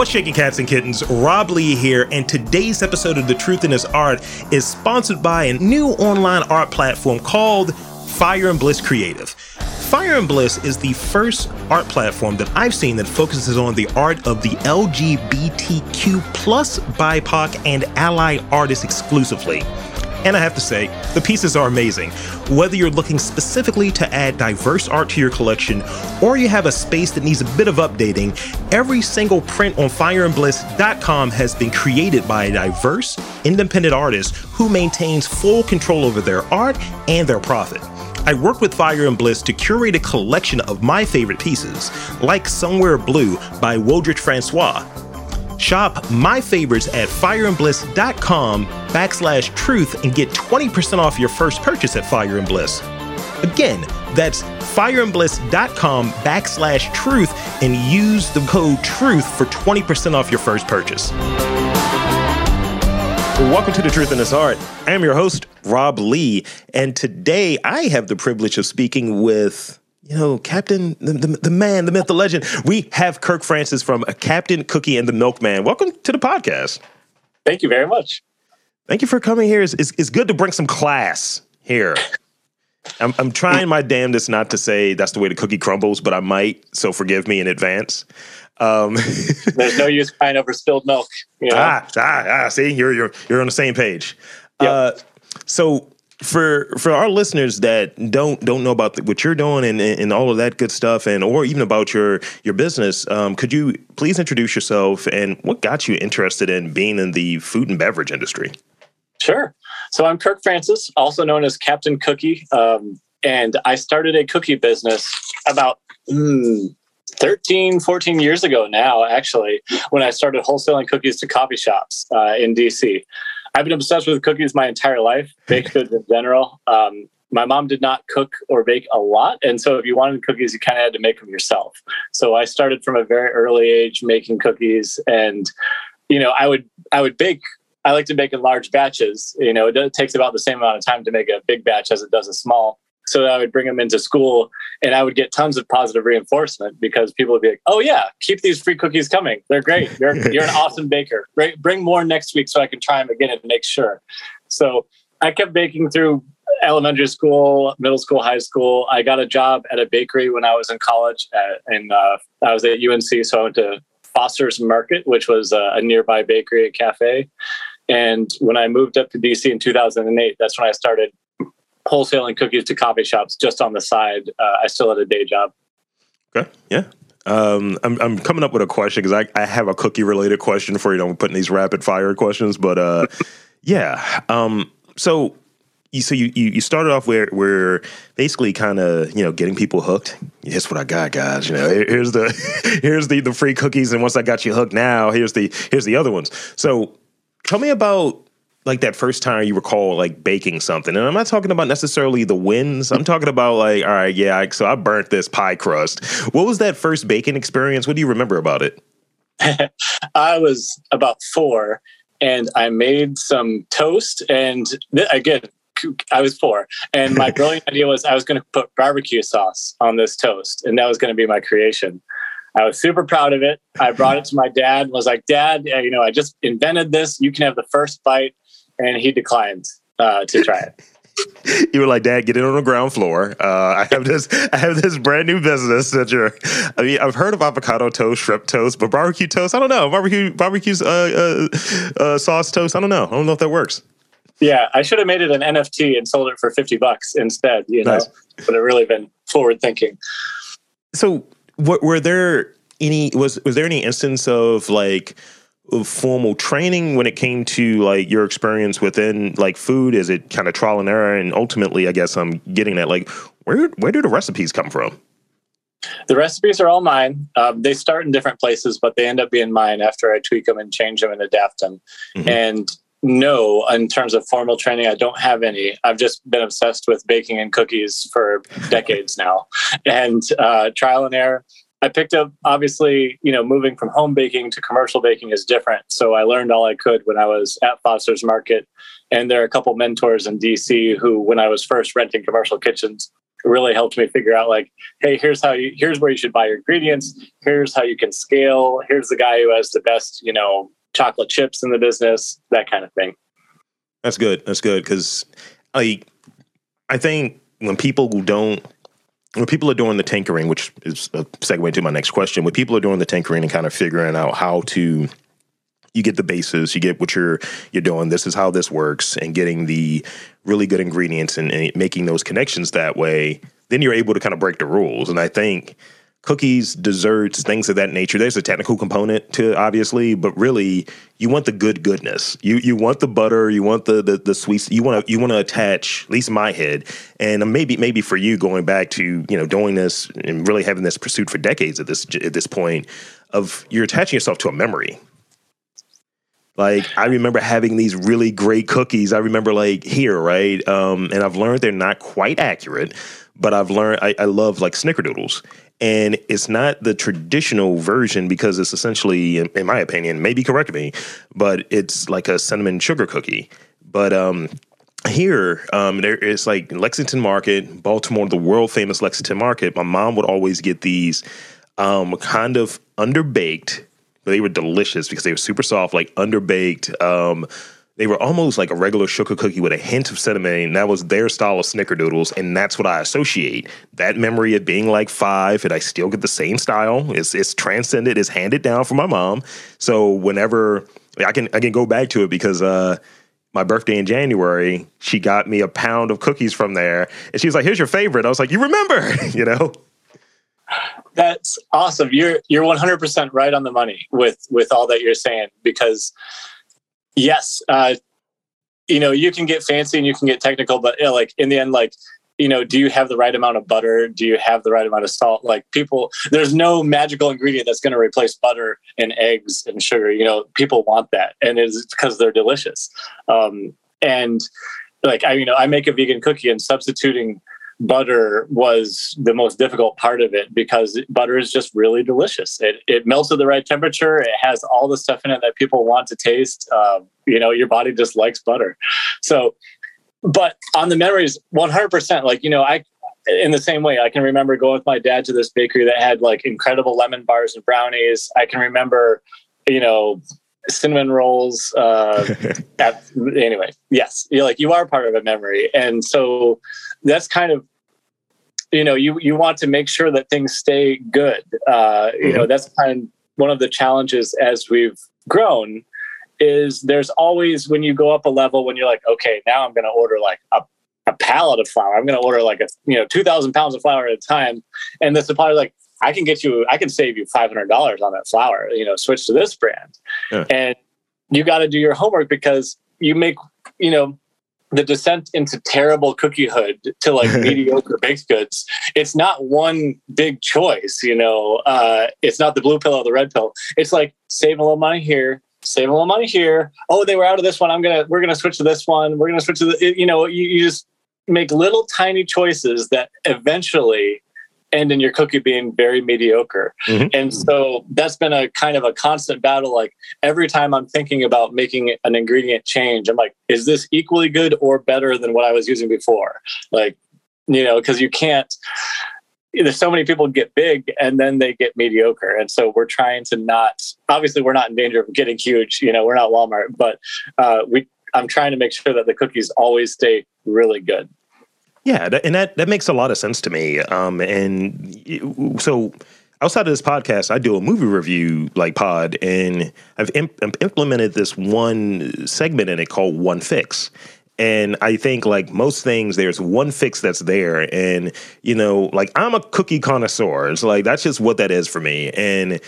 What's shaking cats and kittens? Rob Lee here, and today's episode of The Truth in This Art is sponsored by a new online art platform called Fire and Bliss Creative. Fire and Bliss is the first art platform that I've seen that focuses on the art of the LGBTQ plus BIPOC and ally artists exclusively. And I have to say, the pieces are amazing. Whether you're looking specifically to add diverse art to your collection or you have a space that needs a bit of updating, every single print on fireandbliss.com has been created by a diverse, independent artist who maintains full control over their art and their profit. I worked with Fire and Bliss to curate a collection of my favorite pieces, like Somewhere Blue by Wodrich Francois, Shop my favorites at fireandbliss.com backslash truth and get 20% off your first purchase at Fire and Bliss. Again, that's fireandbliss.com backslash truth and use the code truth for 20% off your first purchase. Welcome to The Truth in This Art. I am your host, Rob Lee, and today I have the privilege of speaking with you know, Captain, the, the, the, man, the myth, the legend. We have Kirk Francis from Captain Cookie and the Milkman. Welcome to the podcast. Thank you very much. Thank you for coming here. It's, it's, it's good to bring some class here. I'm, I'm trying my damnedest not to say that's the way the cookie crumbles, but I might, so forgive me in advance. Um, There's no use crying over spilled milk. You know? ah, ah, ah, see, you're, you're, you're on the same page. Yep. Uh, so for for our listeners that don't don't know about what you're doing and, and all of that good stuff and or even about your your business um, could you please introduce yourself and what got you interested in being in the food and beverage industry? Sure. So i'm kirk francis also known as captain cookie um, and i started a cookie business about mm, 13 14 years ago now actually when i started wholesaling cookies to coffee shops uh, in dc I've been obsessed with cookies my entire life, baked goods in general. Um, my mom did not cook or bake a lot. And so if you wanted cookies, you kind of had to make them yourself. So I started from a very early age making cookies and, you know, I would, I would bake, I like to bake in large batches. You know, it takes about the same amount of time to make a big batch as it does a small. So I would bring them into school and I would get tons of positive reinforcement because people would be like, oh, yeah, keep these free cookies coming. They're great. You're, you're an awesome baker. Bring, bring more next week so I can try them again and make sure. So I kept baking through elementary school, middle school, high school. I got a job at a bakery when I was in college, at, and uh, I was at UNC. So I went to Foster's Market, which was a, a nearby bakery and cafe. And when I moved up to DC in 2008, that's when I started wholesaling cookies to coffee shops just on the side. Uh, I still had a day job. Okay. Yeah. Um, I'm, I'm coming up with a question because I, I have a cookie related question for you. Don't putting these rapid fire questions, but uh, yeah. Um, so you so you, you you started off where where basically kind of you know getting people hooked. Here's what I got, guys. You know, here's the here's the the free cookies, and once I got you hooked, now here's the here's the other ones. So tell me about like that first time you recall like baking something and i'm not talking about necessarily the wins i'm talking about like all right yeah so i burnt this pie crust what was that first baking experience what do you remember about it i was about four and i made some toast and again I was four, and my brilliant idea was I was going to put barbecue sauce on this toast, and that was going to be my creation. I was super proud of it. I brought it to my dad and was like, Dad, eh, you know, I just invented this. You can have the first bite and he declined uh, to try it. you were like, Dad, get it on the ground floor. Uh, I have this, I have this brand new business that you're. I mean, I've heard of avocado toast, shrimp toast, but barbecue toast, I don't know. Barbecue, barbecue's uh, uh, uh, sauce toast, I don't know. I don't know if that works. Yeah, I should have made it an NFT and sold it for fifty bucks instead. You know, nice. would have really been forward thinking. So, what, were there any? Was was there any instance of like? Of formal training when it came to like your experience within like food? Is it kind of trial and error? And ultimately, I guess I'm getting at like where where do the recipes come from? The recipes are all mine. Um, they start in different places, but they end up being mine after I tweak them and change them and adapt them. Mm-hmm. And no, in terms of formal training, I don't have any. I've just been obsessed with baking and cookies for decades now, and uh, trial and error. I picked up obviously, you know, moving from home baking to commercial baking is different. So I learned all I could when I was at Foster's Market. And there are a couple mentors in DC who, when I was first renting commercial kitchens, really helped me figure out like, hey, here's how you here's where you should buy your ingredients. Here's how you can scale. Here's the guy who has the best, you know, chocolate chips in the business, that kind of thing. That's good. That's good because like I think when people who don't when people are doing the tinkering, which is a segue to my next question, when people are doing the tinkering and kind of figuring out how to you get the basis, you get what you're you're doing. This is how this works, and getting the really good ingredients and, and making those connections that way. Then you're able to kind of break the rules. And I think cookies, desserts, things of that nature. There's a technical component to it, obviously, but really you want the good goodness. You you want the butter, you want the the, the sweets. You want to you want to attach, at least in my head, and maybe maybe for you going back to you know doing this and really having this pursuit for decades at this at this point of you're attaching yourself to a memory. Like I remember having these really great cookies. I remember like here, right? Um, and I've learned they're not quite accurate, but I've learned I, I love like snickerdoodles and it's not the traditional version because it's essentially, in, in, my opinion, maybe correct me, but it's like a cinnamon sugar cookie. But um, here, um, there is like Lexington Market, Baltimore, the world famous Lexington Market. My mom would always get these um, kind of underbaked, but they were delicious because they were super soft, like underbaked. Um, they were almost like a regular sugar cookie with a hint of cinnamon. That was their style of snickerdoodles. And that's what I associate. That memory of being like five, and I still get the same style. It's, it's transcended, it's handed down from my mom. So whenever I can, I can go back to it because, uh, my birthday in January, she got me a pound of cookies from there. And she was like, here's your favorite. I was like, you remember, you know? That's awesome. You're you're 100% right on the money with with all that you're saying because yes, uh, you know, you can get fancy and you can get technical, but you know, like in the end, like you know, do you have the right amount of butter? Do you have the right amount of salt? Like people, there's no magical ingredient that's going to replace butter and eggs and sugar. You know, people want that, and it's because they're delicious. Um, and like I, you know, I make a vegan cookie, and substituting butter was the most difficult part of it because butter is just really delicious. It, it melts at the right temperature. It has all the stuff in it that people want to taste. Uh, you know, your body just likes butter. So, but on the memories, 100%, like, you know, I, in the same way, I can remember going with my dad to this bakery that had like incredible lemon bars and brownies. I can remember, you know, cinnamon rolls. Uh, at, anyway, yes, you're like you are part of a memory, and so that's kind of you know you you want to make sure that things stay good. Uh, you mm-hmm. know that's kind of one of the challenges as we've grown is there's always when you go up a level when you're like okay now I'm going to order like a a pallet of flour. I'm going to order like a you know two thousand pounds of flour at a time, and the supplier's like, I can get you, I can save you five hundred dollars on that flour. You know, switch to this brand, yeah. and you got to do your homework because you make you know the descent into terrible cookiehood to like mediocre baked goods. It's not one big choice. You know, uh, it's not the blue pill or the red pill. It's like save a little money here, save a little money here. Oh, they were out of this one. I'm gonna we're gonna switch to this one. We're gonna switch to the. You know, you, you just make little tiny choices that eventually end in your cookie being very mediocre. Mm-hmm. And so that's been a kind of a constant battle. Like every time I'm thinking about making an ingredient change, I'm like, is this equally good or better than what I was using before? Like, you know, because you can't. There's so many people get big and then they get mediocre, and so we're trying to not. Obviously, we're not in danger of getting huge. You know, we're not Walmart, but uh, we. I'm trying to make sure that the cookies always stay really good. Yeah, and that that makes a lot of sense to me. Um, and so outside of this podcast, I do a movie review like pod, and I've imp- implemented this one segment in it called One Fix. And I think like most things, there's one fix that's there. And, you know, like I'm a cookie connoisseur. It's like that's just what that is for me. And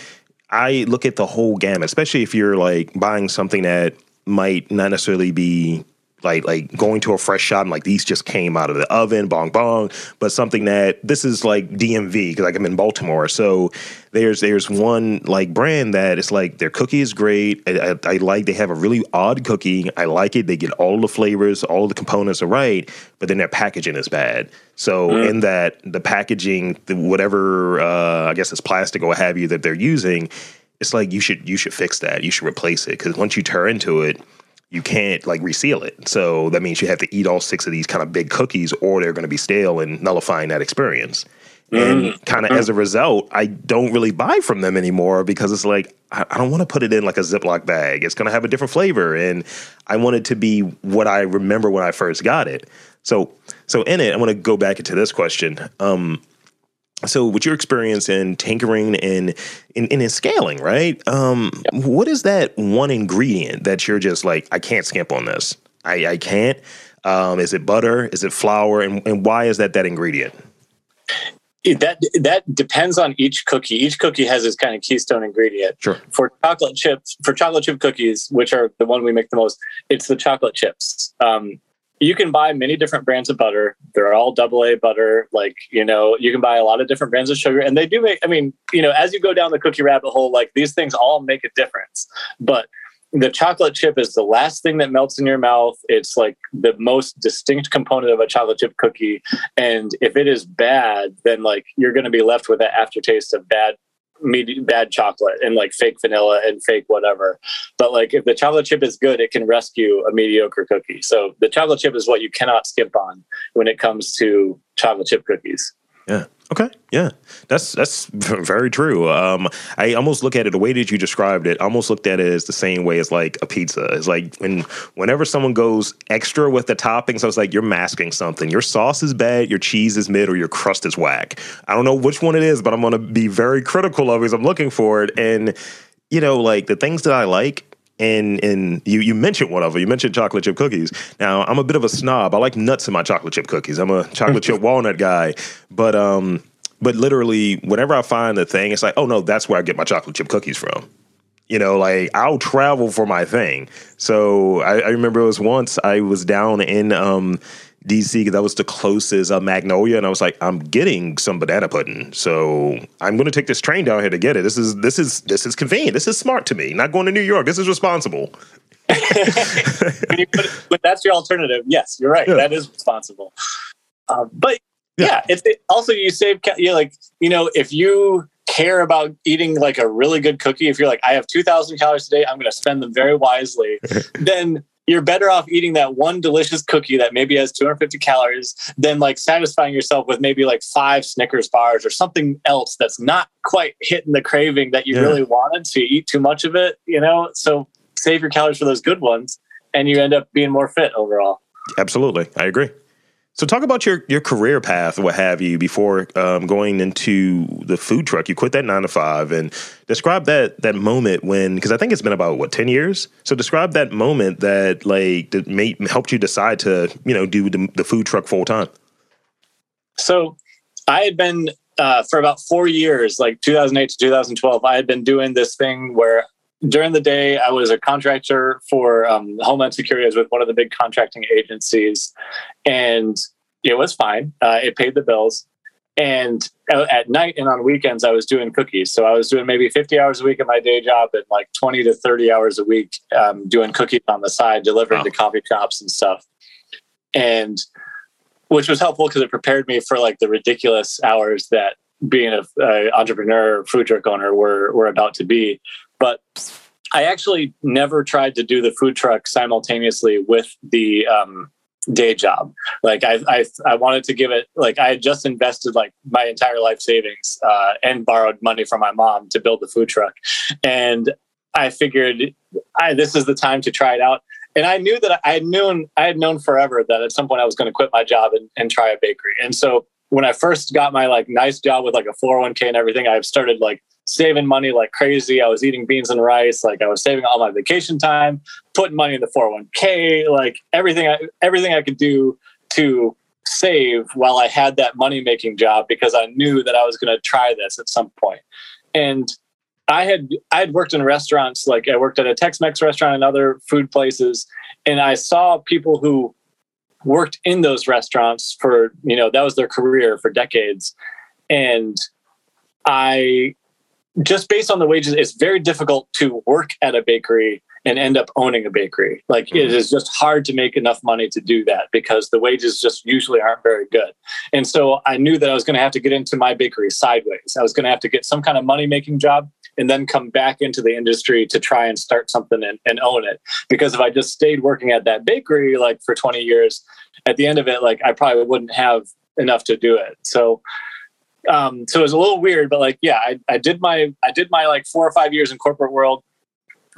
I look at the whole gamut, especially if you're like buying something that might not necessarily be like like going to a fresh shop and like these just came out of the oven, bong bong. But something that this is like DMV because like I'm in Baltimore, so there's there's one like brand that it's like their cookie is great. I, I, I, like they have a really odd cookie. I like it. They get all the flavors, all the components are right, but then their packaging is bad. So mm. in that the packaging, the whatever uh, I guess it's plastic or what have you that they're using, it's like you should you should fix that. You should replace it because once you turn into it you can't like reseal it. So that means you have to eat all six of these kind of big cookies, or they're going to be stale and nullifying that experience. And mm-hmm. kind of mm-hmm. as a result, I don't really buy from them anymore because it's like, I, I don't want to put it in like a Ziploc bag. It's going to have a different flavor. And I want it to be what I remember when I first got it. So, so in it, I want to go back into this question. Um, so with your experience in tinkering and in, in, in scaling, right? Um, yep. What is that one ingredient that you're just like, I can't skimp on this. I, I can't. Um, is it butter? Is it flour? And, and why is that that ingredient? that that depends on each cookie. Each cookie has its kind of keystone ingredient. Sure. For chocolate chips, for chocolate chip cookies, which are the one we make the most, it's the chocolate chips. Um, you can buy many different brands of butter. They're all double A butter. Like, you know, you can buy a lot of different brands of sugar. And they do make, I mean, you know, as you go down the cookie rabbit hole, like these things all make a difference. But the chocolate chip is the last thing that melts in your mouth. It's like the most distinct component of a chocolate chip cookie. And if it is bad, then like you're going to be left with that aftertaste of bad bad chocolate and like fake vanilla and fake whatever. But like if the chocolate chip is good, it can rescue a mediocre cookie. So the chocolate chip is what you cannot skip on when it comes to chocolate chip cookies. Yeah. Okay. Yeah. That's that's very true. Um, I almost look at it the way that you described it. I almost looked at it as the same way as like a pizza. It's like when whenever someone goes extra with the toppings, I was like, you're masking something. Your sauce is bad, your cheese is mid, or your crust is whack. I don't know which one it is, but I'm gonna be very critical of it as I'm looking for it. And you know, like the things that I like, and and you you mentioned one of them. You mentioned chocolate chip cookies. Now I'm a bit of a snob. I like nuts in my chocolate chip cookies. I'm a chocolate chip walnut guy, but um, but literally whenever I find the thing, it's like, oh no, that's where I get my chocolate chip cookies from. You know, like I'll travel for my thing. So I, I remember it was once I was down in um DC because that was the closest uh, Magnolia, and I was like, I'm getting some banana pudding, so I'm going to take this train down here to get it. This is this is this is convenient. This is smart to me. Not going to New York. This is responsible. when, you put it, that's your alternative. Yes, you're right. Yeah. That is responsible. Um, but yeah, yeah it's it, also you save. You like you know if you care about eating like a really good cookie, if you're like I have two thousand calories today, I'm going to spend them very wisely. then you're better off eating that one delicious cookie that maybe has 250 calories than like satisfying yourself with maybe like five Snickers bars or something else that's not quite hitting the craving that you yeah. really wanted. So you eat too much of it, you know? So save your calories for those good ones and you end up being more fit overall. Absolutely. I agree. So talk about your your career path, what have you, before um, going into the food truck. You quit that nine to five, and describe that that moment when, because I think it's been about what ten years. So describe that moment that like that made helped you decide to you know do the, the food truck full time. So I had been uh, for about four years, like 2008 to 2012. I had been doing this thing where during the day, I was a contractor for um, Homeland Security. I was with one of the big contracting agencies, and it was fine. Uh, it paid the bills. And at night and on weekends, I was doing cookies. So I was doing maybe 50 hours a week at my day job and like 20 to 30 hours a week um, doing cookies on the side, delivering wow. to coffee shops and stuff. And which was helpful because it prepared me for like the ridiculous hours that being an entrepreneur, food truck owner, were, were about to be. But I actually never tried to do the food truck simultaneously with the um, day job. Like I, I, I wanted to give it. Like I had just invested like my entire life savings uh, and borrowed money from my mom to build the food truck, and I figured I, this is the time to try it out. And I knew that I had known I had known forever that at some point I was going to quit my job and, and try a bakery. And so when I first got my like nice job with like a 401k and everything, I started like saving money like crazy. I was eating beans and rice. Like I was saving all my vacation time, putting money in the 401k, like everything, I, everything I could do to save while I had that money making job because I knew that I was going to try this at some point. And I had I had worked in restaurants, like I worked at a Tex-Mex restaurant and other food places, and I saw people who worked in those restaurants for you know that was their career for decades, and I just based on the wages, it's very difficult to work at a bakery and end up owning a bakery. Like mm-hmm. it is just hard to make enough money to do that because the wages just usually aren't very good. And so I knew that I was going to have to get into my bakery sideways. I was going to have to get some kind of money making job and then come back into the industry to try and start something and, and own it. Because if I just stayed working at that bakery like for 20 years, at the end of it, like I probably wouldn't have enough to do it. So um, so it was a little weird, but like, yeah, I, I did my, I did my like four or five years in corporate world,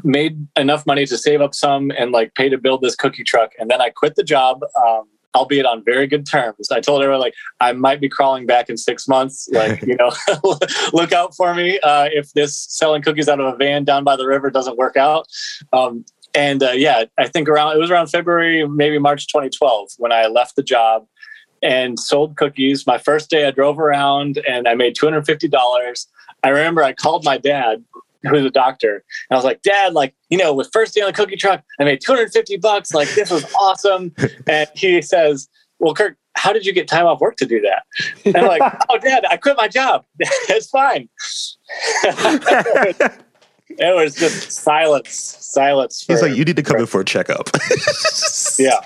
made enough money to save up some and like pay to build this cookie truck. And then I quit the job. Um, albeit on very good terms. I told everyone like I might be crawling back in six months. Like you know, look out for me uh, if this selling cookies out of a van down by the river doesn't work out. Um, and uh, yeah, I think around it was around February, maybe March 2012 when I left the job and sold cookies. My first day, I drove around and I made $250. I remember I called my dad who's a doctor. And I was like, Dad, like, you know, with first day on the cookie truck, I made 250 bucks. Like, this was awesome. and he says, Well, Kirk, how did you get time off work to do that? And I'm like, Oh, Dad, I quit my job. it's fine. it was just silence, silence. For, He's like, You need to come for, in for a checkup. yeah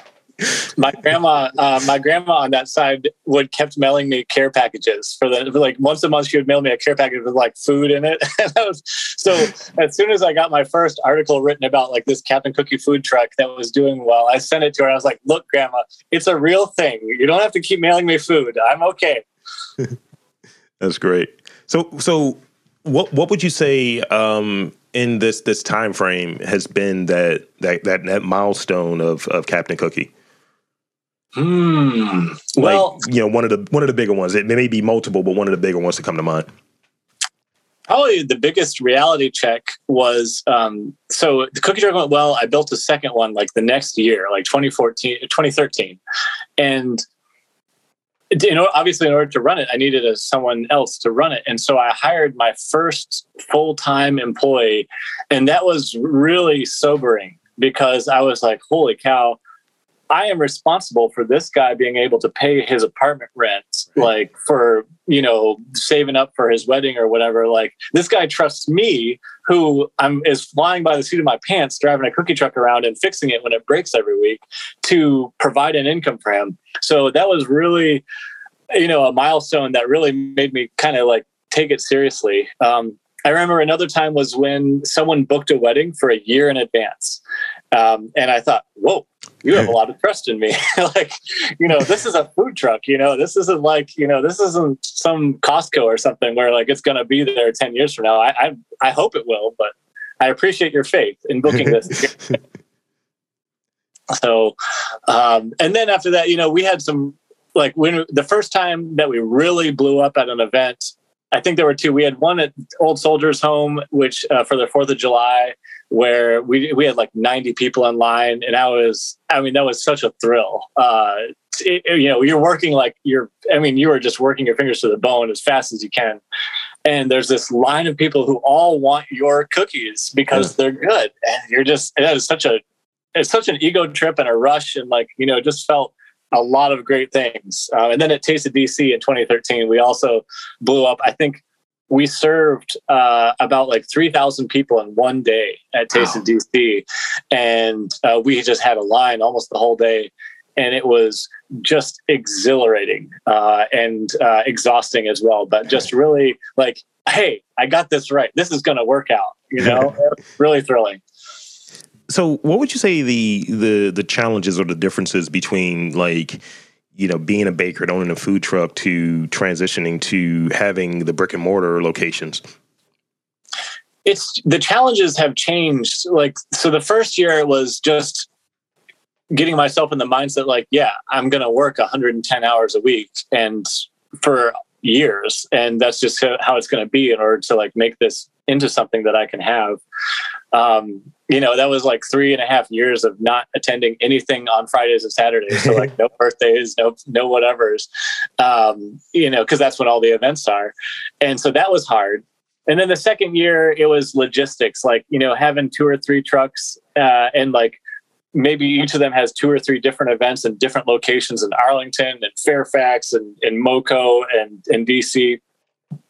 my grandma, uh, my grandma on that side would kept mailing me care packages for the like once a month. She would mail me a care package with like food in it. was, so as soon as I got my first article written about like this Captain Cookie food truck that was doing well, I sent it to her. I was like, "Look, Grandma, it's a real thing. You don't have to keep mailing me food. I'm okay." That's great. So so what what would you say um, in this this time frame has been that that that, that milestone of of Captain Cookie? Hmm. Well, like, you know, one of the one of the bigger ones. It may be multiple, but one of the bigger ones to come to mind. Probably the biggest reality check was um, so the cookie jar went well. I built a second one like the next year, like 2014, 2013, and you know, obviously, in order to run it, I needed a, someone else to run it, and so I hired my first full time employee, and that was really sobering because I was like, "Holy cow!" I am responsible for this guy being able to pay his apartment rent, like for, you know, saving up for his wedding or whatever. Like this guy trusts me who I'm is flying by the seat of my pants, driving a cookie truck around and fixing it when it breaks every week to provide an income for him. So that was really, you know, a milestone that really made me kind of like take it seriously. Um, I remember another time was when someone booked a wedding for a year in advance. Um, and I thought, whoa, you have a lot of trust in me. like, you know, this is a food truck, you know, this isn't like, you know, this isn't some Costco or something where like it's going to be there 10 years from now. I, I, I, hope it will, but I appreciate your faith in booking this. so, um, and then after that, you know, we had some, like when the first time that we really blew up at an event, I think there were two. We had one at Old Soldiers Home, which uh, for the Fourth of July, where we we had like 90 people in line, and I was, I mean, that was such a thrill. Uh, it, you know, you're working like you're, I mean, you are just working your fingers to the bone as fast as you can, and there's this line of people who all want your cookies because they're good, and you're just, it is such a, it's such an ego trip and a rush, and like you know, just felt a lot of great things. Uh, and then at Taste of DC in 2013, we also blew up. I think we served uh, about like 3,000 people in one day at Taste wow. of DC. And uh, we just had a line almost the whole day. And it was just exhilarating uh, and uh, exhausting as well. But just really like, hey, I got this right. This is going to work out, you know, really thrilling. So, what would you say the the the challenges or the differences between like you know being a baker and owning a food truck to transitioning to having the brick and mortar locations? It's the challenges have changed. Like, so the first year it was just getting myself in the mindset like, yeah, I'm going to work 110 hours a week and for years, and that's just how it's going to be in order to like make this into something that I can have. Um, you know, that was like three and a half years of not attending anything on Fridays and Saturdays. So like no birthdays, no no whatever's, um, you know, because that's when all the events are. And so that was hard. And then the second year, it was logistics, like you know, having two or three trucks uh, and like maybe each of them has two or three different events in different locations in Arlington and Fairfax and, in Moco and, in DC.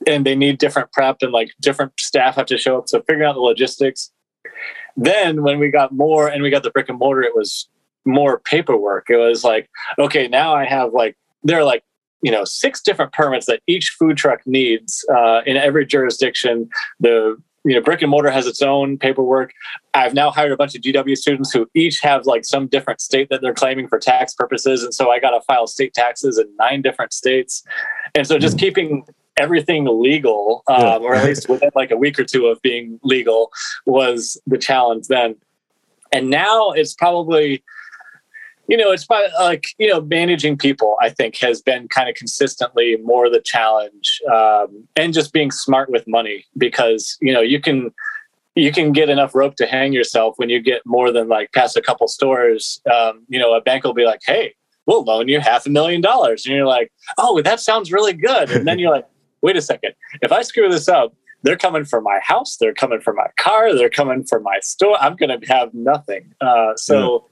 And they need different prep and like different staff have to show up. So figuring out the logistics Then when we got more and we got the brick and mortar, it was more paperwork. It was like, okay, now I have like there are like you know six different permits that each food truck needs uh, in every jurisdiction. The you know brick and mortar has its own paperwork. I've now hired a bunch of GW students who each have like some different state that they're claiming for tax purposes, and so I got to file state taxes in nine different states. And so just keeping everything legal, um, yeah. or at least within like a week or two of being legal, was the challenge then. And now it's probably you know, it's by like you know, managing people. I think has been kind of consistently more the challenge, um, and just being smart with money because you know you can you can get enough rope to hang yourself when you get more than like past a couple stores. Um, you know, a bank will be like, "Hey, we'll loan you half a million dollars," and you're like, "Oh, that sounds really good," and then you're like, "Wait a second, if I screw this up." They're coming for my house. They're coming for my car. They're coming for my store. I'm going to have nothing. Uh, so,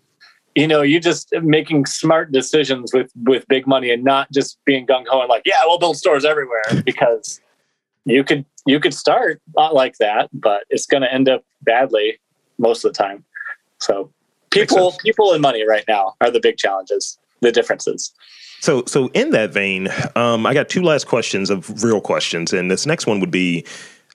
you know, you just making smart decisions with with big money and not just being gung ho and like, yeah, we'll build stores everywhere because you could you could start not like that, but it's going to end up badly most of the time. So people people and money right now are the big challenges, the differences. So, so in that vein, um, I got two last questions of real questions, and this next one would be: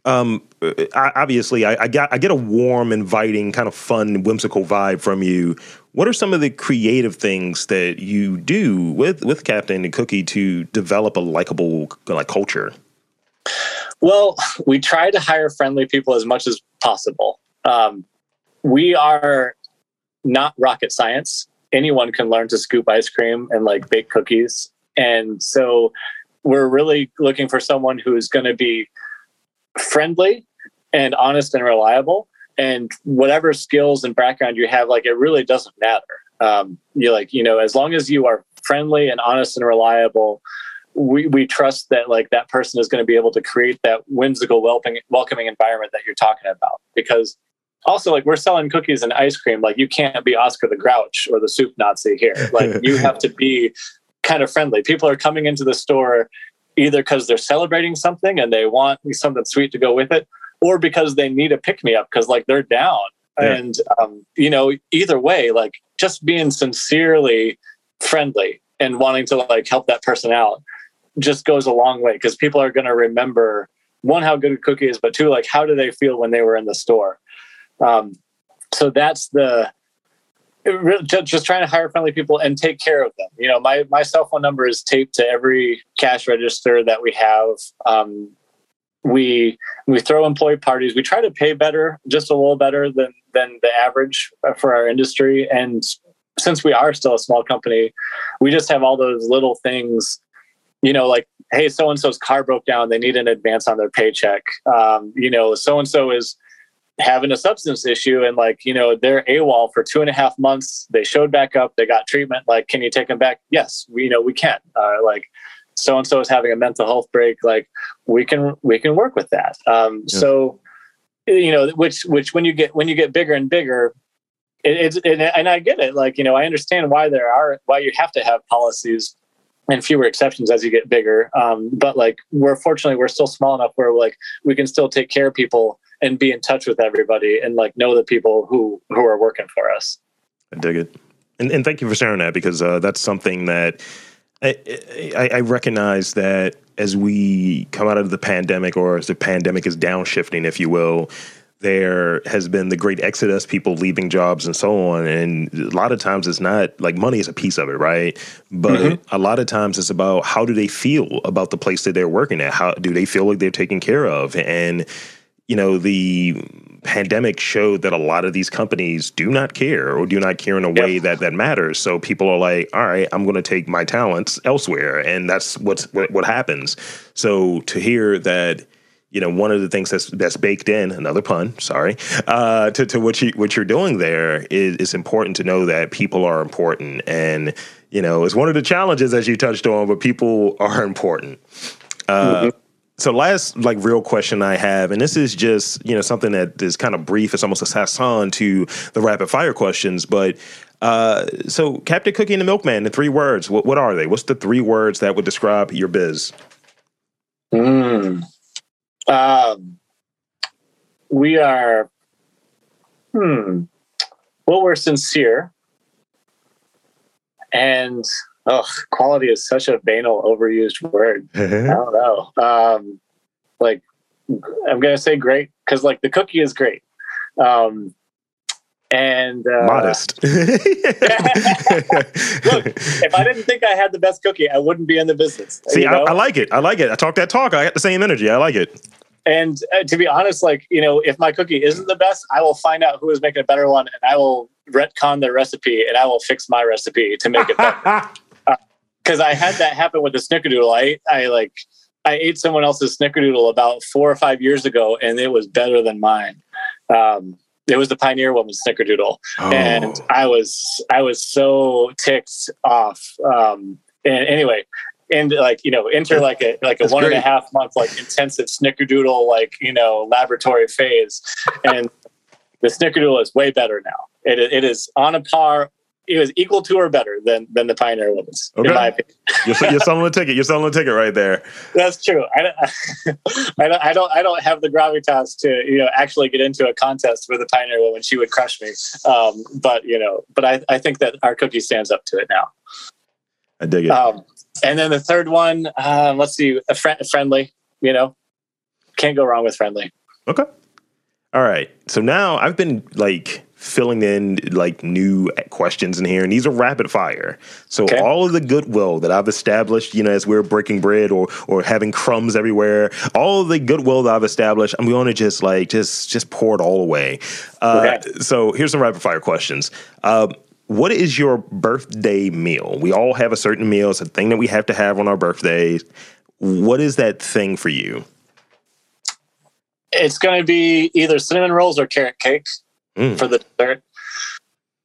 um, I, obviously, I, I, got I get a warm, inviting, kind of fun, whimsical vibe from you. What are some of the creative things that you do with with Captain and Cookie to develop a likable like culture? Well, we try to hire friendly people as much as possible. Um, we are not rocket science. Anyone can learn to scoop ice cream and like bake cookies, and so we're really looking for someone who is going to be friendly and honest and reliable. And whatever skills and background you have like it really doesn't matter. Um, you like you know as long as you are friendly and honest and reliable we, we trust that like that person is going to be able to create that whimsical welcoming welcoming environment that you're talking about. Because also like we're selling cookies and ice cream like you can't be oscar the grouch or the soup nazi here like you have to be kind of friendly people are coming into the store either because they're celebrating something and they want something sweet to go with it, or because they need a pick me up because like they're down. Yeah. And um, you know, either way, like just being sincerely friendly and wanting to like help that person out just goes a long way because people are going to remember one how good a cookie is, but two like how do they feel when they were in the store. Um, so that's the just trying to hire friendly people and take care of them. You know, my my cell phone number is taped to every cash register that we have. Um, we we throw employee parties. We try to pay better, just a little better than than the average for our industry. And since we are still a small company, we just have all those little things. You know, like hey, so and so's car broke down. They need an advance on their paycheck. Um, you know, so and so is having a substance issue and like you know they're AWOL for two and a half months. They showed back up. They got treatment. Like, can you take them back? Yes, we you know we can. Uh, like, so and so is having a mental health break. Like, we can we can work with that. Um, yeah. So, you know, which which when you get when you get bigger and bigger, it, it's it, and I get it. Like, you know, I understand why there are why you have to have policies and fewer exceptions as you get bigger. Um, but like, we're fortunately we're still small enough where like we can still take care of people and be in touch with everybody and like know the people who who are working for us. I dig it, and and thank you for sharing that because uh, that's something that. I, I, I recognize that as we come out of the pandemic, or as the pandemic is downshifting, if you will, there has been the great exodus, people leaving jobs and so on. And a lot of times it's not like money is a piece of it, right? But mm-hmm. a lot of times it's about how do they feel about the place that they're working at? How do they feel like they're taken care of? And you know, the pandemic showed that a lot of these companies do not care or do not care in a way yep. that that matters. So people are like, all right, I'm going to take my talents elsewhere, and that's what's what, what happens. So to hear that you know one of the things that's that's baked in another pun sorry uh, to, to what you what you're doing there is, is important to know that people are important and you know it's one of the challenges as you touched on but people are important uh, mm-hmm so last like real question I have, and this is just you know something that is kind of brief. It's almost a sasson to the rapid fire questions, but uh, so Captain Cookie and the Milkman, the three words. What what are they? What's the three words that would describe your biz? Mm. Um, we are Hmm. Well, we're sincere, and oh, quality is such a banal, overused word. I don't know. Um, like, I'm gonna say great because like the cookie is great. Um, and uh, modest. Look, if I didn't think I had the best cookie, I wouldn't be in the business. See, I, I, like it. I like it. I talk that talk. I got the same energy. I like it. And uh, to be honest, like you know, if my cookie isn't the best, I will find out who is making a better one, and I will retcon their recipe, and I will fix my recipe to make it better. Because I had that happen with the snickerdoodle. I I like I ate someone else's snickerdoodle about four or five years ago, and it was better than mine. Um, it was the Pioneer Woman Snickerdoodle, oh. and I was I was so ticked off. Um, and anyway, and like you know, enter like a like a That's one great. and a half month like intensive Snickerdoodle like you know laboratory phase, and the Snickerdoodle is way better now. It it is on a par it was equal to or better than than the Pioneer Woman's, okay. in my opinion. you're, you're, selling the ticket. You're selling the ticket right there. That's true. I, I, don't, I don't. I don't have the gravitas to you know actually get into a contest with a Pioneer Woman. She would crush me. Um, but you know, but I, I think that our cookie stands up to it now. I dig it. Um, and then the third one, um, let's see, a, fr- friendly. You know, can't go wrong with friendly. Okay. All right. So now I've been like filling in like new questions in here, and these are rapid fire. So okay. all of the goodwill that I've established, you know, as we're breaking bread or or having crumbs everywhere, all the goodwill that I've established, I'm going to just like just just pour it all away. Uh, okay. So here's some rapid fire questions. Uh, what is your birthday meal? We all have a certain meal. It's a thing that we have to have on our birthdays. What is that thing for you? It's going to be either cinnamon rolls or carrot cake mm. for the dessert.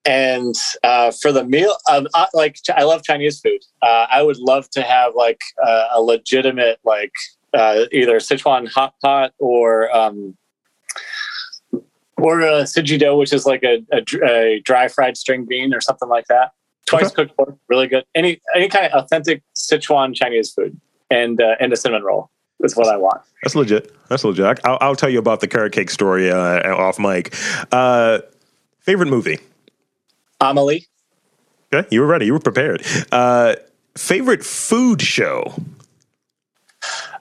And uh, for the meal, um, I, like I love Chinese food. Uh, I would love to have like uh, a legitimate like uh, either Sichuan hot pot or um, or a siji dou, which is like a, a, a, dry fried string bean or something like that. Twice okay. cooked pork, really good. Any any kind of authentic Sichuan Chinese food, and uh, and a cinnamon roll is what I want. That's legit. That's legit. I'll, I'll tell you about the carrot cake story uh, off mic. Uh, favorite movie? Amelie. Okay, you were ready. You were prepared. Uh, favorite food show?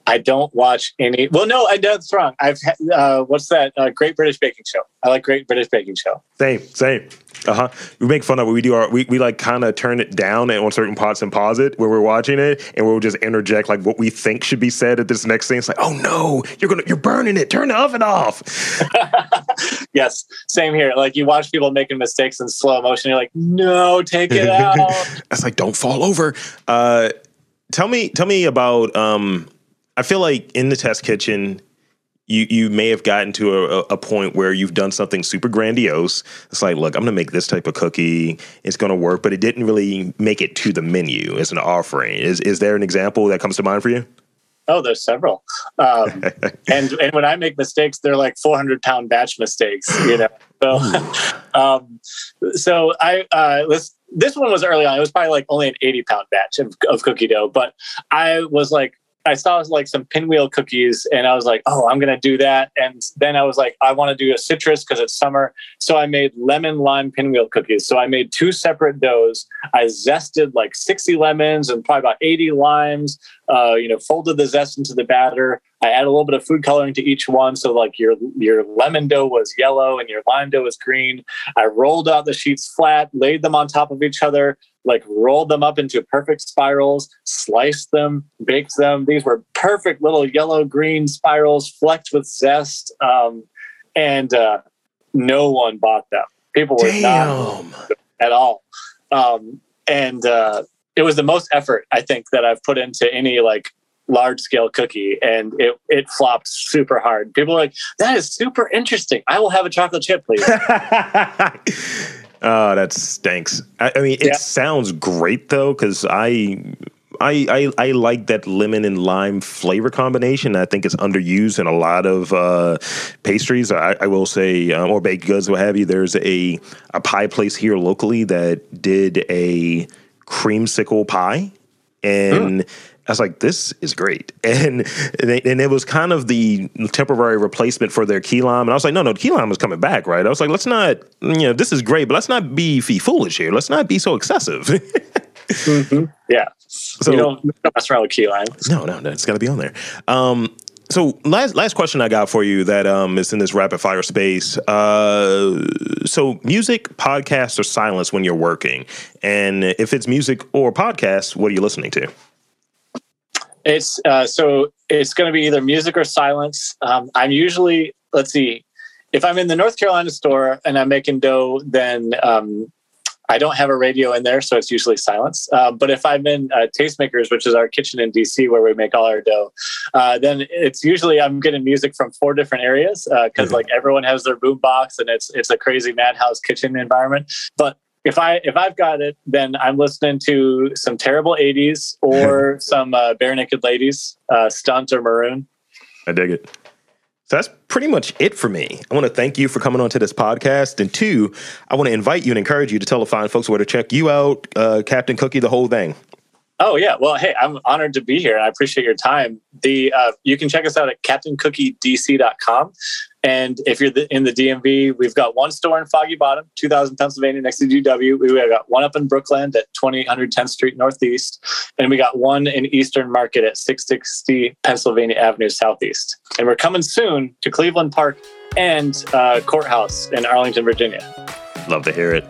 I don't watch any. Well, no, I that's wrong. I've uh, what's that? Uh, Great British Baking Show. I like Great British Baking Show. Same, same. Uh huh. We make fun of it. We do our we, we like kind of turn it down on certain parts and pause it where we're watching it, and we'll just interject like what we think should be said at this next thing. It's like, oh no, you're gonna you're burning it. Turn the oven off. yes, same here. Like you watch people making mistakes in slow motion. You're like, no, take it out. That's like, don't fall over. Uh, tell me, tell me about. Um, I feel like in the test kitchen, you you may have gotten to a, a, point where you've done something super grandiose. It's like, look, I'm going to make this type of cookie. It's going to work, but it didn't really make it to the menu as an offering. Is is there an example that comes to mind for you? Oh, there's several. Um, and and when I make mistakes, they're like 400 pound batch mistakes. You know, so um, so I uh, this this one was early on. It was probably like only an 80 pound batch of, of cookie dough, but I was like I saw like some pinwheel cookies and I was like, oh, I'm going to do that. And then I was like, I want to do a citrus because it's summer. So I made lemon lime pinwheel cookies. So I made two separate doughs. I zested like 60 lemons and probably about 80 limes, uh, you know, folded the zest into the batter. I add a little bit of food coloring to each one. So like your, your lemon dough was yellow and your lime dough was green. I rolled out the sheets flat, laid them on top of each other, like rolled them up into perfect spirals, sliced them, baked them. These were perfect little yellow green spirals flecked with zest. Um, and uh, no one bought them. People were Damn. not at all. Um, and uh, it was the most effort I think that I've put into any like large scale cookie and it it flopped super hard. People are like, that is super interesting. I will have a chocolate chip, please. Oh, that stinks. I, I mean, it yeah. sounds great though, because I, I, I, I like that lemon and lime flavor combination. I think it's underused in a lot of uh, pastries. I, I, will say, um, or baked goods, what have you. There's a a pie place here locally that did a creamsicle pie, and. Mm I was like, this is great. And and it was kind of the temporary replacement for their key lime. And I was like, no, no, key lime is coming back, right? I was like, let's not, you know, this is great, but let's not be foolish here. Let's not be so excessive. mm-hmm. Yeah. So you don't mess around with key lime. No, no, no, it's got to be on there. Um, so last last question I got for you that um, is in this rapid fire space. Uh, so music, podcasts, or silence when you're working, and if it's music or podcast, what are you listening to? It's uh, so it's going to be either music or silence. Um, I'm usually let's see, if I'm in the North Carolina store and I'm making dough, then um, I don't have a radio in there, so it's usually silence. Uh, but if I'm in uh, Tastemakers, which is our kitchen in DC where we make all our dough, uh, then it's usually I'm getting music from four different areas because uh, mm-hmm. like everyone has their boom box and it's it's a crazy madhouse kitchen environment. But if I if I've got it, then I'm listening to some terrible '80s or some uh, Barenaked Ladies, uh, Stunt or Maroon. I dig it. So that's pretty much it for me. I want to thank you for coming on to this podcast. And two, I want to invite you and encourage you to tell the fine folks where to check you out, uh, Captain Cookie, the whole thing. Oh yeah, well, hey, I'm honored to be here. I appreciate your time. The uh, you can check us out at CaptainCookieDC.com. And if you're in the DMV, we've got one store in Foggy Bottom, 2000 Pennsylvania, next to GW. We've got one up in Brookland at 2810th Street Northeast. And we got one in Eastern Market at 660 Pennsylvania Avenue Southeast. And we're coming soon to Cleveland Park and uh, Courthouse in Arlington, Virginia. Love to hear it.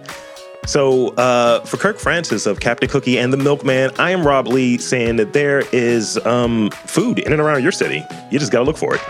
So, uh, for Kirk Francis of Captain Cookie and the Milkman, I am Rob Lee saying that there is um, food in and around your city. You just got to look for it.